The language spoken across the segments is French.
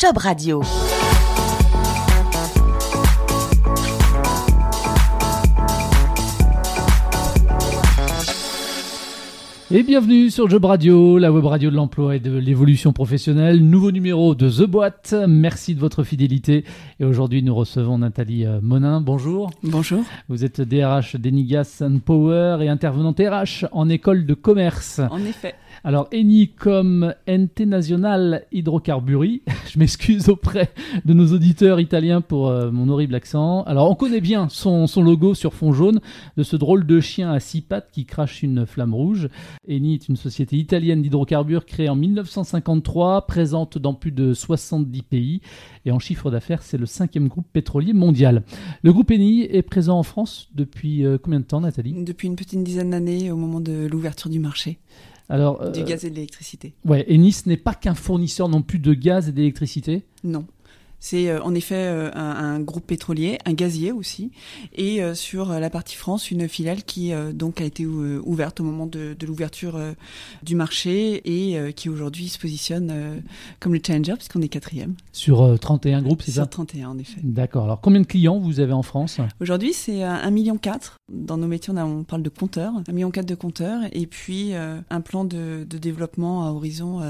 Job Radio. Et bienvenue sur Job Radio, la web radio de l'emploi et de l'évolution professionnelle. Nouveau numéro de The Boîte. Merci de votre fidélité. Et aujourd'hui, nous recevons Nathalie euh, Monin. Bonjour. Bonjour. Vous êtes DRH d'Enigas Power et intervenante RH en école de commerce. En effet. Alors, Eni comme Ente National Hydrocarburi, je m'excuse auprès de nos auditeurs italiens pour euh, mon horrible accent. Alors, on connaît bien son, son, logo sur fond jaune de ce drôle de chien à six pattes qui crache une flamme rouge. Eni est une société italienne d'hydrocarbures créée en 1953, présente dans plus de 70 pays et en chiffre d'affaires, c'est le cinquième groupe pétrolier mondial. Le groupe Eni est présent en France depuis euh, combien de temps, Nathalie? Depuis une petite dizaine d'années, au moment de l'ouverture du marché. Alors, du gaz et de l'électricité. Ouais, et Nice n'est pas qu'un fournisseur non plus de gaz et d'électricité? Non. C'est euh, en effet euh, un, un, groupe pétrolier, un gazier aussi, et euh, sur la partie France, une filiale qui donc a été ouverte au moment de, de l'ouverture du marché et qui aujourd'hui se positionne comme le challenger puisqu'on est quatrième. Sur 31 groupes, c'est ça? Sur 31 en effet. D'accord. Alors combien de clients vous avez en France? Aujourd'hui, c'est 1,4 million. Dans nos métiers, on, a, on parle de compteurs, 1,4 million de compteurs, et puis un plan de, de développement à horizon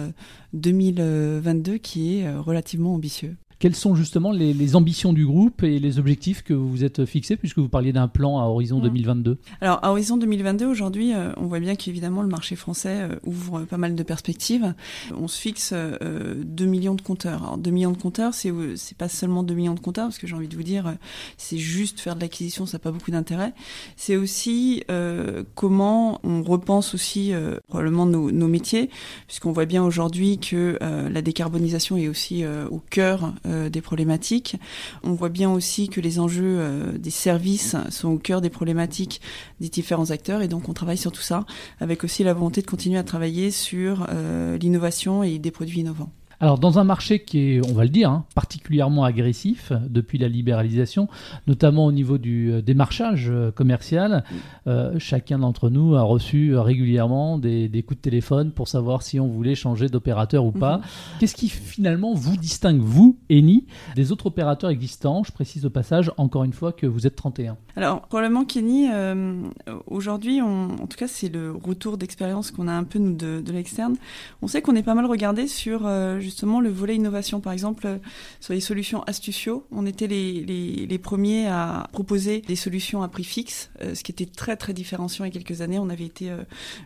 2022 qui est relativement ambitieux. Quelles sont justement les, les, ambitions du groupe et les objectifs que vous vous êtes fixés, puisque vous parliez d'un plan à horizon mmh. 2022 Alors, à horizon 2022, aujourd'hui, euh, on voit bien qu'évidemment, le marché français euh, ouvre pas mal de perspectives. On se fixe euh, 2 millions de compteurs. Alors, 2 millions de compteurs, c'est c'est pas seulement 2 millions de compteurs, parce que j'ai envie de vous dire, c'est juste faire de l'acquisition, ça n'a pas beaucoup d'intérêt. C'est aussi euh, comment on repense aussi probablement nos, nos métiers, puisqu'on voit bien aujourd'hui que la décarbonisation est aussi au cœur euh, des problématiques. On voit bien aussi que les enjeux euh, des services sont au cœur des problématiques des différents acteurs et donc on travaille sur tout ça avec aussi la volonté de continuer à travailler sur euh, l'innovation et des produits innovants. Alors, dans un marché qui est, on va le dire, hein, particulièrement agressif depuis la libéralisation, notamment au niveau du euh, démarchage euh, commercial, euh, chacun d'entre nous a reçu régulièrement des, des, coups de téléphone pour savoir si on voulait changer d'opérateur ou pas. -hmm. Qu'est-ce qui finalement vous distingue, vous, Eni, des autres opérateurs existants? Je précise au passage, encore une fois, que vous êtes 31. Alors, probablement qu'Eni, euh, aujourd'hui, en tout cas, c'est le retour d'expérience qu'on a un peu, nous, de, de l'externe. On sait qu'on est pas mal regardé sur... Euh, justement le volet innovation. Par exemple, euh, sur les solutions astuciaux, on était les, premiers à proposer des solutions à prix fixe, euh, ce qui était très très différenciant il y a quelques années. On avait été euh,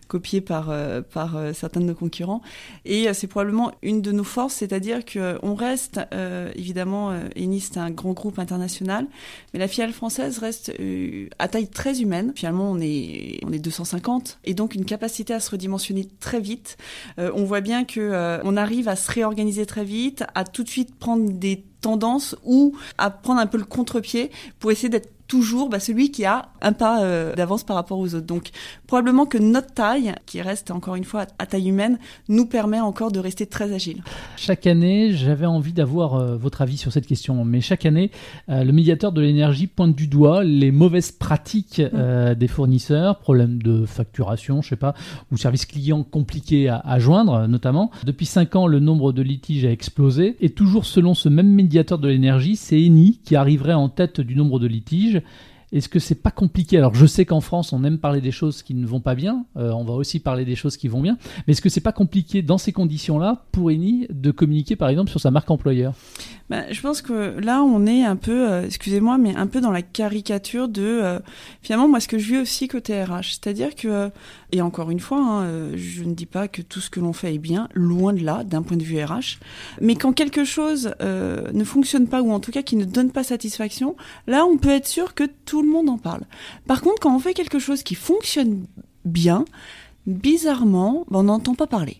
copié par, par certains de nos concurrents. Et c'est probablement une de nos forces, c'est-à-dire qu'on reste, évidemment, Eni c'est un grand groupe international, mais la filiale française reste à taille très humaine. Finalement, on est, on est 250, et donc une capacité à se redimensionner très vite. on voit bien que on arrive à se réorganiser très vite, à tout de suite prendre des tendances ou à prendre un peu le contre-pied pour essayer d'être toujours bah, celui qui a un pas euh, d'avance par rapport aux autres. Donc probablement que notre taille, qui reste encore une fois à taille humaine, nous permet encore de rester très agile. Chaque année, j'avais envie d'avoir euh, votre avis sur cette question, mais chaque année, euh, le médiateur de l'énergie pointe du doigt les mauvaises pratiques mmh. des fournisseurs, problèmes de facturation, je sais pas, ou services clients compliqués à, à joindre notamment. Depuis 5 ans, le nombre de litiges a explosé, et toujours selon ce même médiateur de l'énergie, c'est Eni qui arriverait en tête du nombre de litiges. Est-ce que c'est pas compliqué? Alors je sais qu'en France on aime parler des choses qui ne vont pas bien, euh, on va aussi parler des choses qui vont bien, mais est-ce que c'est pas compliqué dans ces conditions-là pour Eni de communiquer par exemple sur sa marque employeur? Ben, Je pense que là on est un peu, euh, excusez-moi, mais un peu dans la caricature de euh, finalement moi ce que je vis aussi côté RH, c'est-à-dire que et encore une fois, hein, je ne dis pas que tout ce que l'on fait est bien, loin de là, d'un point de vue RH, mais quand quelque chose euh, ne fonctionne pas ou en tout cas qui ne donne pas satisfaction, là on peut être sûr que tout le monde en parle. Par contre, quand on fait quelque chose qui fonctionne bien, bizarrement, ben, on n'entend pas parler.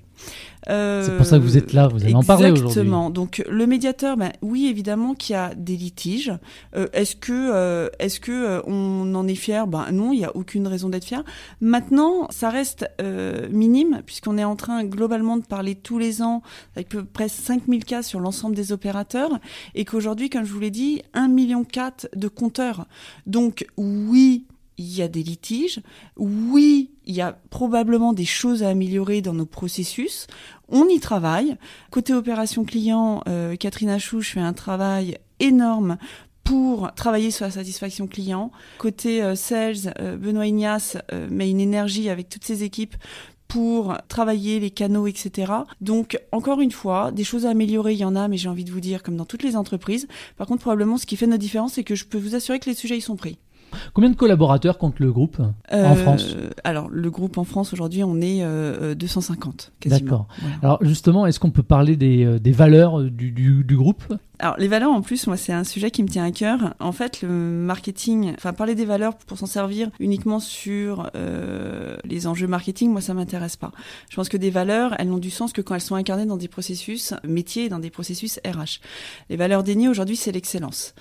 Euh, c'est pour ça que vous êtes là, vous allez en parler aujourd'hui. Exactement. Donc le médiateur, ben, oui évidemment qu'il y a des litiges. Euh, est-ce que euh, est-ce que euh, on en est fier? Ben non, il n'y a aucune raison d'être fier. Maintenant, ça reste euh, minime puisqu'on est en train globalement de parler tous les ans avec peu près 5000 cas sur l'ensemble des opérateurs et qu'aujourd'hui, comme je vous l'ai dit, 1 million 4 de compteurs. Donc oui, il y a des litiges. Oui, il y a probablement des choses à améliorer dans nos processus. On y travaille. Côté opération client, euh, Catherine Achouche fait un travail énorme pour travailler sur la satisfaction client. Côté euh, sales, euh, Benoît Ignace euh, met une énergie avec toutes ses équipes pour travailler les canaux, etc. Donc, encore une fois, des choses à améliorer, il y en a, mais j'ai envie de vous dire, comme dans toutes les entreprises. Par contre, probablement, ce qui fait notre différence, c'est que je peux vous assurer que les sujets, ils sont pris. Combien de collaborateurs compte le groupe en France? Alors, le groupe en France, aujourd'hui, on est 250, quasiment. D'accord. Alors, justement, est-ce qu'on peut parler des, des valeurs du, du, du groupe? Alors les valeurs en plus, moi c'est un sujet qui me tient à cœur. En fait, le marketing, enfin parler des valeurs pour s'en servir uniquement sur euh, les enjeux marketing, moi ça m'intéresse pas. Je pense que des valeurs, elles n'ont du sens que quand elles sont incarnées dans des processus métiers, dans des processus RH. Les valeurs d'Eni aujourd'hui, c'est l'excellence.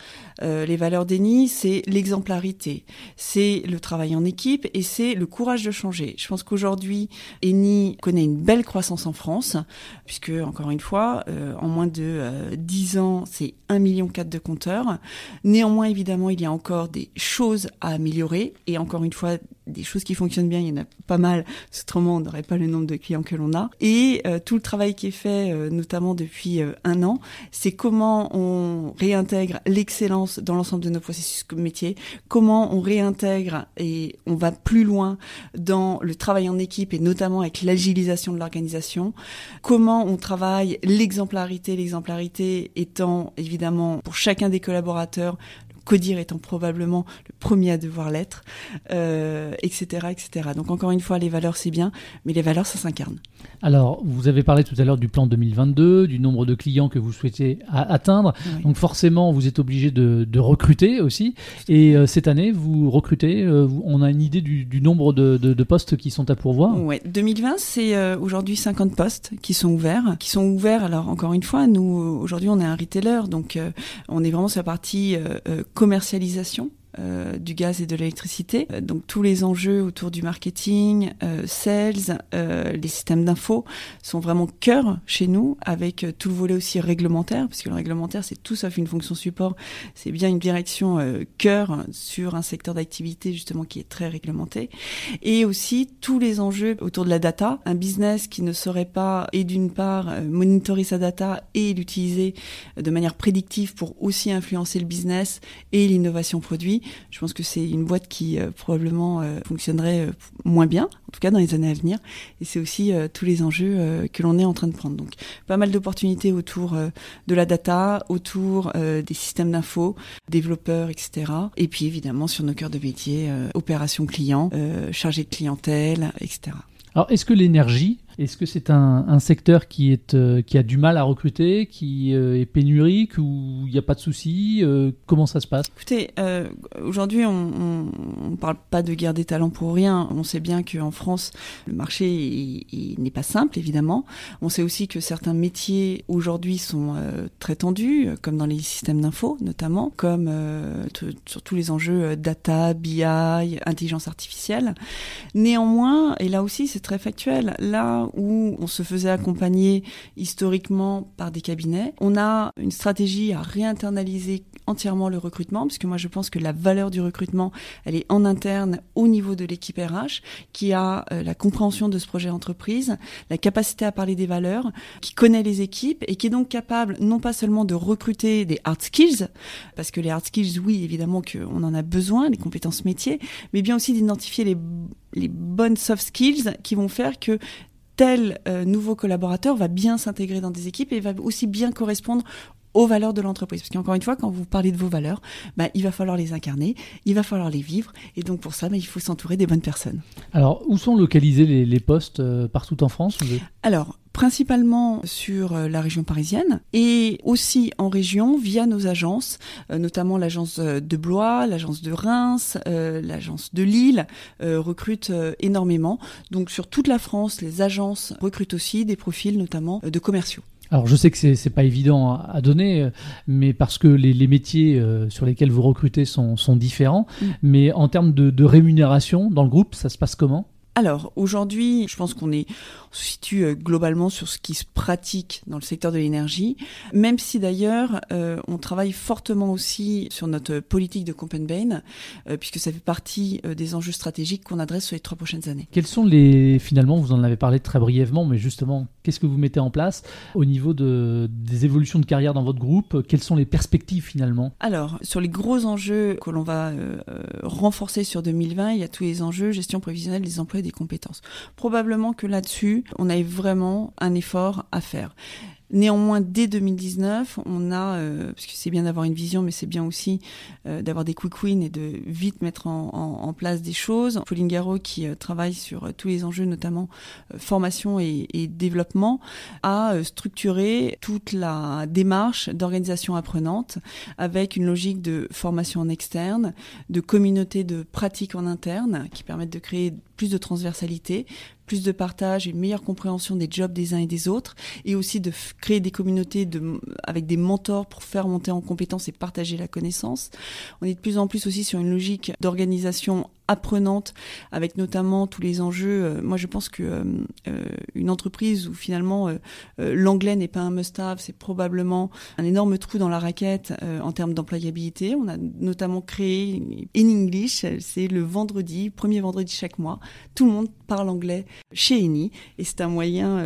Euh, les valeurs d'Eni, c'est l'exemplarité, c'est le travail en équipe et c'est le courage de changer. Je pense qu'aujourd'hui, Eni connaît une belle croissance en France, puisque encore une fois, euh, en moins de euh, 10 ans c'est 1,4 million de compteurs. Néanmoins, évidemment, il y a encore des choses à améliorer. Et encore une fois, des choses qui fonctionnent bien, il y en a pas mal. Autrement, on n'aurait pas le nombre de clients que l'on a. Et euh, tout le travail qui est fait, euh, notamment depuis euh, un an, c'est comment on réintègre l'excellence dans l'ensemble de nos processus métiers, comment on réintègre et on va plus loin dans le travail en équipe et notamment avec l'agilisation de l'organisation, comment on travaille l'exemplarité, l'exemplarité étant évidemment pour chacun des collaborateurs Codir étant probablement le premier à devoir l'être, euh, etc., etc. Donc encore une fois, les valeurs c'est bien, mais les valeurs ça s'incarne. Alors, vous avez parlé tout à l'heure du plan 2022, du nombre de clients que vous souhaitez atteindre. Donc forcément, vous êtes obligé de, recruter aussi. Et euh, cette année, vous recrutez. Euh, on a une idée du, nombre de, postes qui sont à pourvoir. Ouais, 2020, c'est euh, aujourd'hui 50 postes qui sont ouverts, qui sont ouverts. Alors encore une fois, nous aujourd'hui, on est un retailer, donc on est vraiment sur la partie commercialisation euh, du gaz et de l'électricité. Euh, donc tous les enjeux autour du marketing, euh, sales, les systèmes d'info sont vraiment cœur chez nous, avec tout le volet aussi réglementaire, parce que le réglementaire c'est tout sauf une fonction support, c'est bien une direction cœur sur un secteur d'activité justement qui est très réglementé, et aussi tous les enjeux autour de la data, un business qui ne saurait pas et d'une part monitorer sa data et l'utiliser de manière prédictive pour aussi influencer le business et l'innovation produit je pense que c'est une boîte qui euh, probablement euh, fonctionnerait euh, moins bien, en tout cas dans les années à venir. Et c'est aussi tous les enjeux que l'on est en train de prendre. Donc pas mal d'opportunités autour de la data, autour des systèmes d'info, développeurs, etc. Et puis évidemment sur nos cœurs de métier, opération client, chargé de clientèle, etc. Alors est-ce que l'énergie est-ce que c'est un, secteur qui, est, euh, qui a du mal à recruter, qui euh, est pénurique ou il n'y a pas de souci euh, Comment ça se passe? Écoutez, aujourd'hui, on ne parle pas de guerre des talents pour rien. On sait bien qu'en France, le marché n'est pas simple, évidemment. On sait aussi que certains métiers aujourd'hui sont très tendus, comme dans les systèmes d'info, notamment, comme sur tous les enjeux data, BI, intelligence artificielle. Néanmoins, et là aussi, c'est très factuel, là où on se faisait accompagner historiquement par des cabinets. On a une stratégie à réinternaliser entièrement le recrutement, puisque moi je pense que la valeur du recrutement, elle est en interne au niveau de l'équipe RH, qui a euh, la compréhension de ce projet entreprise, la capacité à parler des valeurs, qui connaît les équipes et qui est donc capable non pas seulement de recruter des hard skills, parce que les hard skills, oui, évidemment qu'on en a besoin, les compétences métiers, mais bien aussi d'identifier les, les bonnes soft skills qui vont faire que tel euh, nouveau collaborateur va bien s'intégrer dans des équipes et va aussi bien correspondre aux valeurs de l'entreprise. Parce qu'encore une fois, quand vous parlez de vos valeurs, bah, il va falloir les incarner, il va falloir les vivre, et donc pour ça, bah, il faut s'entourer des bonnes personnes. Alors, où sont localisés les, postes euh, partout en France Alors, principalement sur euh, la région parisienne et aussi en région via nos agences, notamment l'agence de Blois, l'agence de Reims, l'agence de Lille recrutent énormément. Donc sur toute la France, les agences recrutent aussi des profils notamment de commerciaux. Alors je sais que c'est pas évident à, donner, mais parce que les, métiers euh, sur lesquels vous recrutez sont, différents. Mm. Mais en termes de, rémunération dans le groupe, ça se passe comment? Alors aujourd'hui, je pense qu'on est on se situe euh, globalement sur ce qui se pratique dans le secteur de l'énergie, même si d'ailleurs euh, on travaille fortement aussi sur notre politique de Copenhagen, euh, puisque ça fait partie des enjeux stratégiques qu'on adresse sur les trois prochaines années. Quels sont les finalement, vous en avez parlé très brièvement, mais justement, qu'est-ce que vous mettez en place au niveau de, des évolutions de carrière dans votre groupe? Quelles sont les perspectives finalement? Alors sur les gros enjeux que l'on va renforcer sur 2020, il y a tous les enjeux gestion prévisionnelle des emplois des compétences. Probablement que là-dessus on a vraiment un effort à faire. Néanmoins, dès 2019, on a, euh, parce que c'est bien d'avoir une vision, mais c'est bien aussi euh, d'avoir des quick wins et de vite mettre en, place des choses. Pauline Garot, qui euh, travaille sur tous les enjeux, notamment formation et, et, développement, a structuré toute la démarche d'organisation apprenante avec une logique de formation en externe, de communauté de pratiques en interne, qui permettent de créer plus de transversalité, de partage, une meilleure compréhension des jobs des uns et des autres, et aussi de créer des communautés avec des mentors pour faire monter en compétences et partager la connaissance. On est de plus en plus aussi sur une logique d'organisation apprenante, avec notamment tous les enjeux. Euh, moi, je pense que euh, euh, une entreprise où finalement l'anglais n'est pas un must-have, c'est probablement un énorme trou dans la raquette en termes d'employabilité. On a notamment créé In English, c'est le vendredi, premier vendredi chaque mois. Tout le monde parle anglais chez Eni et c'est un moyen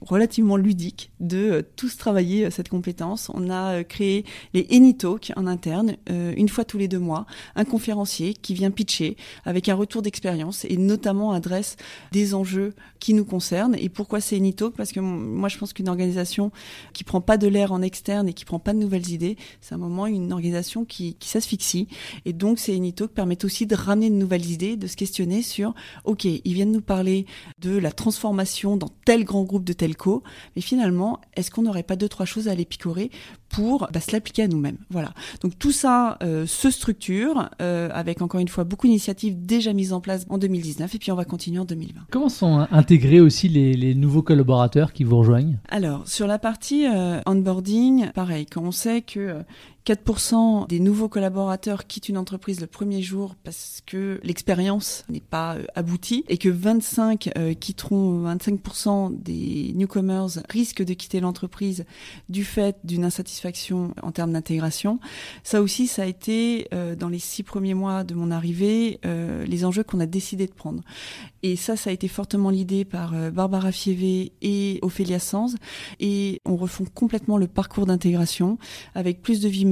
relativement ludique de tous travailler cette compétence. On a créé les Eni Talk en interne, une fois tous les deux mois, un conférencier qui vient pitcher avec un retour d'expérience et notamment adresse des enjeux qui nous concernent. Et pourquoi c'est Enito Parce que moi, je pense qu'une organisation qui prend pas de l'air en externe et qui prend pas de nouvelles idées, c'est un moment une organisation qui, s'asphyxie. Et donc, c'est Enito qui permet aussi de ramener de nouvelles idées, de se questionner sur, OK, ils viennent nous parler de la transformation dans tel grand groupe de telco, mais finalement, est-ce qu'on n'aurait pas deux, trois choses à aller picorer pour bah, se l'appliquer à nous-mêmes? Voilà. Donc tout ça euh, se structure euh, avec encore une fois beaucoup initiatives déjà mises en place en 2019 et puis on va continuer en 2020. Comment sont intégrés aussi les, nouveaux collaborateurs qui vous rejoignent? Alors, sur la partie euh, onboarding, pareil, quand on sait que 4% des nouveaux collaborateurs quittent une entreprise le premier jour parce que l'expérience n'est pas euh, aboutie et que 25 euh, quitteront 25% des newcomers risquent de quitter l'entreprise du fait d'une insatisfaction en termes d'intégration. Ça aussi, ça a été euh, dans les six premiers mois de mon arrivée les enjeux qu'on a décidé de prendre. Et ça, ça a été fortement l'idée par Barbara Fievé et Ophélia Sanz. Et on refond complètement le parcours d'intégration avec plus de vie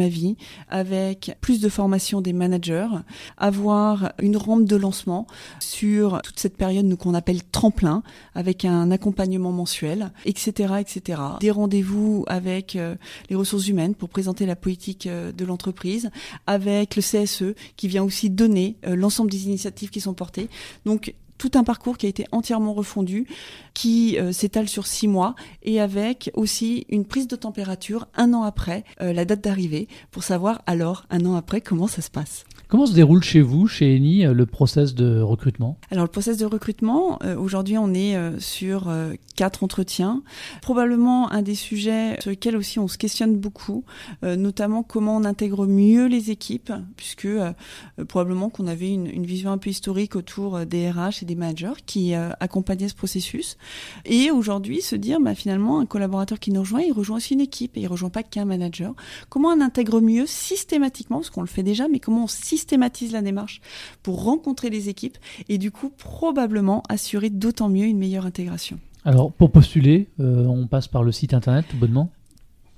avec plus de formation des managers, avoir une rampe de lancement sur toute cette période qu'on appelle tremplin, avec un accompagnement mensuel, etc., etc. Des rendez-vous avec euh, les ressources humaines pour présenter la politique euh, de l'entreprise, avec le CSE qui vient aussi donner euh, l'ensemble des initiatives qui sont portées. Donc tout un parcours qui a été entièrement refondu, qui euh, s'étale sur six mois, et avec aussi une prise de température un an après euh, la date d'arrivée, pour savoir alors, un an après, comment ça se passe. Comment se déroule chez vous, chez Eni, euh, le process de recrutement? Alors le process de recrutement, aujourd'hui on est sur quatre entretiens. Probablement un des sujets sur lesquels aussi on se questionne beaucoup, notamment comment on intègre mieux les équipes, puisque probablement qu'on avait une, vision un peu historique autour des RH et des managers qui euh, accompagnaient ce processus. Et aujourd'hui, se dire, bah, finalement, un collaborateur qui nous rejoint, il rejoint aussi une équipe et il rejoint pas qu'un manager. Comment on intègre mieux systématiquement, parce qu'on le fait déjà, mais comment on systématise la démarche pour rencontrer les équipes et du coup probablement assurer d'autant mieux une meilleure intégration. Alors, pour postuler, euh, on passe par le site internet tout bonnement?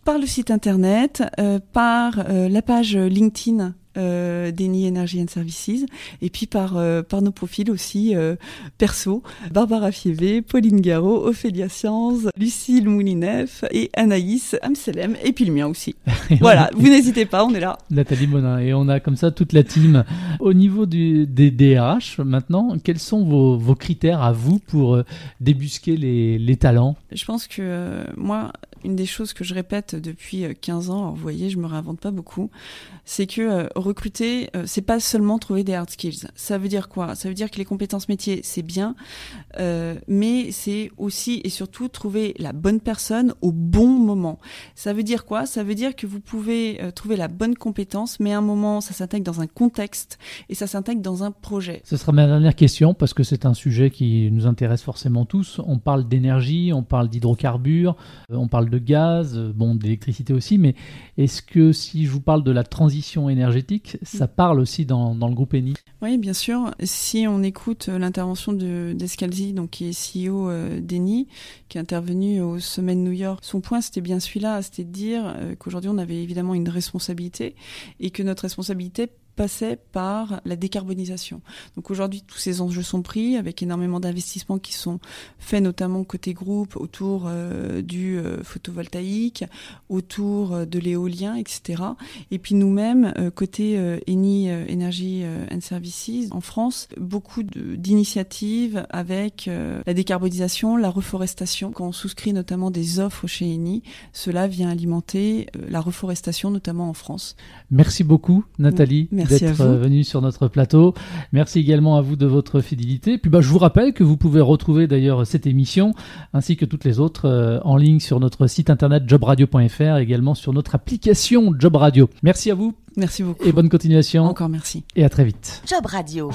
Par le site internet, euh, par la page LinkedIn euh, d'Eni Energy and Services, et puis par, euh, par nos profils aussi euh, perso, Barbara Fievé, Pauline Garot, Ophélia Sciences, Lucille Moulinef et Anaïs Amselem, et puis le mien aussi. voilà, vous n'hésitez pas, on est là. Nathalie Monin, et on a comme ça toute la team. Au niveau du, des DRH, maintenant, quels sont vos, vos critères à vous pour euh, débusquer les, les talents? Je pense que moi, Une des choses que je répète depuis 15 ans, alors vous voyez, je me réinvente pas beaucoup, c'est que recruter, c'est pas seulement trouver des hard skills. Ça veut dire quoi? Ça veut dire que les compétences métiers, c'est bien, mais c'est aussi et surtout trouver la bonne personne au bon moment. Ça veut dire quoi? Ça veut dire que vous pouvez trouver la bonne compétence, mais à un moment, ça s'intègre dans un contexte et ça s'intègre dans un projet. Ce sera ma dernière question parce que c'est un sujet qui nous intéresse forcément tous. On parle d'énergie, on parle d'hydrocarbures, euh, on parle de gaz, euh, bon, d'électricité aussi, mais est-ce que si je vous parle de la transition énergétique, ça parle aussi dans, dans le groupe ENI? Oui, bien sûr. Si on écoute euh, l'intervention d'Escalzi, donc qui est CEO d'ENI, qui est intervenu au sommet de New York, son point c'était bien celui-là, c'était de dire qu'aujourd'hui on avait évidemment une responsabilité et que notre responsabilité passait par la décarbonisation. Donc aujourd'hui, tous ces enjeux sont pris avec énormément d'investissements qui sont faits notamment côté groupe autour euh, du euh, photovoltaïque, autour euh, de l'éolien, etc. Et puis nous-mêmes, côté Eni Energy and Services en France, beaucoup d'initiatives avec la décarbonisation, la reforestation. Quand on souscrit notamment des offres chez Eni, cela vient alimenter la reforestation, notamment en France. Merci beaucoup, Nathalie d'être euh, venu sur notre plateau. Merci également à vous de votre fidélité. Puis bah, je vous rappelle que vous pouvez retrouver d'ailleurs cette émission ainsi que toutes les autres euh, en ligne sur notre site internet jobradio.fr, également sur notre application Job Radio. Merci à vous. Merci beaucoup. Et bonne continuation. Encore merci. Et à très vite. Job Radio.